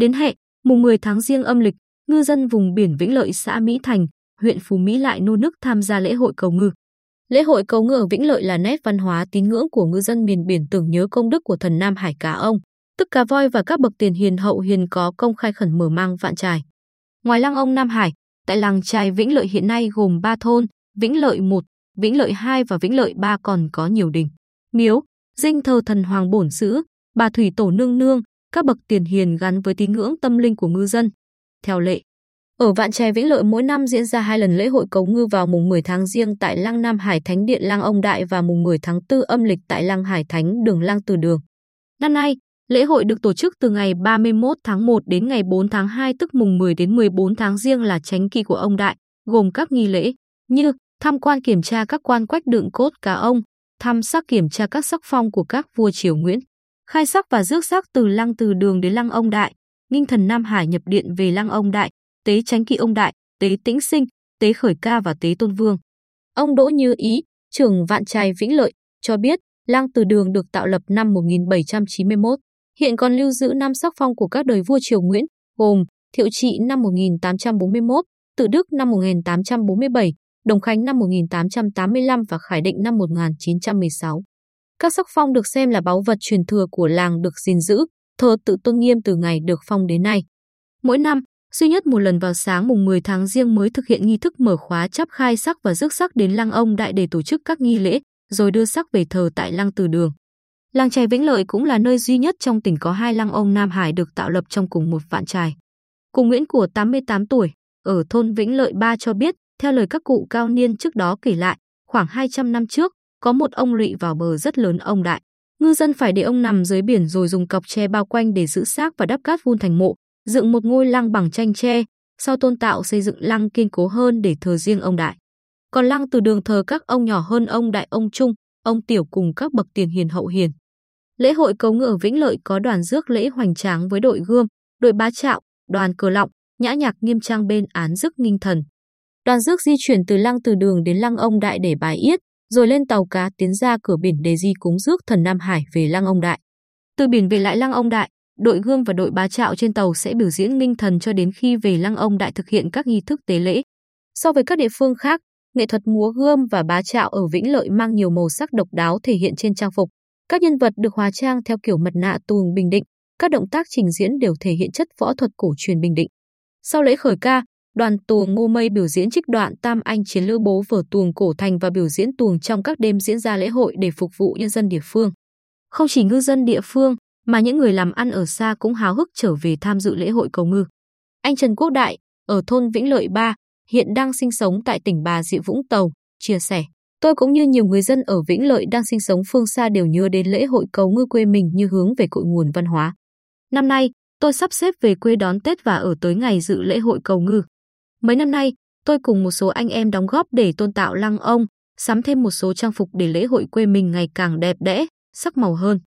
Đến hẹn mùng 10 tháng riêng âm lịch, ngư dân vùng biển Vĩnh Lợi xã Mỹ Thành, huyện Phú Mỹ lại nô nức tham gia lễ hội cầu ngư. Lễ hội cầu ngư ở Vĩnh Lợi là nét văn hóa tín ngưỡng của ngư dân miền biển tưởng nhớ công đức của thần Nam Hải Cá Ông, tức cá voi và các bậc tiền hiền hậu hiền có công khai khẩn mở mang vạn trài. Ngoài lăng ông Nam Hải, tại làng trài Vĩnh Lợi hiện nay gồm 3 thôn, Vĩnh Lợi 1, Vĩnh Lợi 2 và Vĩnh Lợi 3 còn có nhiều đình, miếu, dinh thờ thần hoàng bổn Sữ, bà thủy tổ nương nương, các bậc tiền hiền gắn với tín ngưỡng tâm linh của ngư dân. Theo lệ, ở Vạn Trè Vĩnh Lợi mỗi năm diễn ra hai lần lễ hội cầu ngư vào mùng 10 tháng riêng tại Lăng Nam Hải Thánh Điện Lăng Ông Đại và mùng 10 tháng 4 âm lịch tại Lăng Hải Thánh Đường Lăng Từ Đường. Năm nay, lễ hội được tổ chức từ ngày 31 tháng 1 đến ngày 4 tháng 2 tức mùng 10 đến 14 tháng riêng là tránh kỳ của ông Đại, gồm các nghi lễ như tham quan kiểm tra các quan quách đựng cốt cá ông, thăm sắc kiểm tra các sắc phong của các vua triều Nguyễn, khai sắc và rước sắc từ Lăng Từ Đường đến Lăng Ông Đại, nghinh thần Nam Hải nhập điện về Lăng Ông Đại, tế tránh kỵ ông đại, tế tĩnh sinh, tế khởi ca và tế tôn vương. Ông Đỗ Như Ý, trưởng vạn trai Vĩnh Lợi, cho biết lăng từ đường được tạo lập năm 1791, hiện còn lưu giữ năm sắc phong của các đời vua triều Nguyễn, gồm Thiệu Trị năm 1841, Tự Đức năm 1847, Đồng Khánh năm 1885 và Khải Định năm 1916. Các sắc phong được xem là báu vật truyền thừa của làng được gìn giữ, thờ tự tôn nghiêm từ ngày được phong đến nay. Mỗi năm, duy nhất một lần vào sáng mùng 10 tháng riêng mới thực hiện nghi thức mở khóa chắp khai sắc và rước sắc đến lăng ông đại để tổ chức các nghi lễ, rồi đưa sắc về thờ tại lăng từ đường. Làng trài Vĩnh Lợi cũng là nơi duy nhất trong tỉnh có hai lăng ông Nam Hải được tạo lập trong cùng một vạn trài. Cụ Nguyễn của 88 tuổi, ở thôn Vĩnh Lợi 3 cho biết, theo lời các cụ cao niên trước đó kể lại, khoảng 200 năm trước, có một ông lụy vào bờ rất lớn ông đại. Ngư dân phải để ông nằm dưới biển rồi dùng cọc tre bao quanh để giữ xác và đắp cát vun thành mộ, dựng một ngôi lăng bằng tranh tre, sau tôn tạo xây dựng lăng kiên cố hơn để thờ riêng ông đại. Còn lăng từ đường thờ các ông nhỏ hơn ông đại ông trung, ông tiểu cùng các bậc tiền hiền hậu hiền. Lễ hội cầu ngựa Vĩnh Lợi có đoàn rước lễ hoành tráng với đội gươm, đội bá trạo, đoàn cờ lọng, nhã nhạc nghiêm trang bên án rước nghinh thần. Đoàn rước di chuyển từ lăng từ đường đến lăng ông đại để bài yết, rồi lên tàu cá tiến ra cửa biển để di cúng rước thần Nam Hải về lăng ông đại. Từ biển về lại lăng ông đại, đội gươm và đội bá trạo trên tàu sẽ biểu diễn ninh thần cho đến khi về lăng ông đại thực hiện các nghi thức tế lễ. So với các địa phương khác, nghệ thuật múa gươm và bá trạo ở Vĩnh Lợi mang nhiều màu sắc độc đáo thể hiện trên trang phục. Các nhân vật được hóa trang theo kiểu mật nạ tuồng Bình Định, các động tác trình diễn đều thể hiện chất võ thuật cổ truyền Bình Định. Sau lễ khởi ca, đoàn tuồng Ngô Mây biểu diễn trích đoạn Tam Anh chiến lữ bố vở tuồng cổ thành và biểu diễn tuồng trong các đêm diễn ra lễ hội để phục vụ nhân dân địa phương. Không chỉ ngư dân địa phương, mà những người làm ăn ở xa cũng háo hức trở về tham dự lễ hội cầu ngư. Anh Trần Quốc Đại, ở thôn Vĩnh Lợi 3, hiện đang sinh sống tại tỉnh Bà Rịa Vũng Tàu, chia sẻ. Tôi cũng như nhiều người dân ở Vĩnh Lợi đang sinh sống phương xa đều nhớ đến lễ hội cầu ngư quê mình như hướng về cội nguồn văn hóa. Năm nay, tôi sắp xếp về quê đón Tết và ở tới ngày dự lễ hội cầu ngư. Mấy năm nay, tôi cùng một số anh em đóng góp để tôn tạo lăng ông, sắm thêm một số trang phục để lễ hội quê mình ngày càng đẹp đẽ, sắc màu hơn.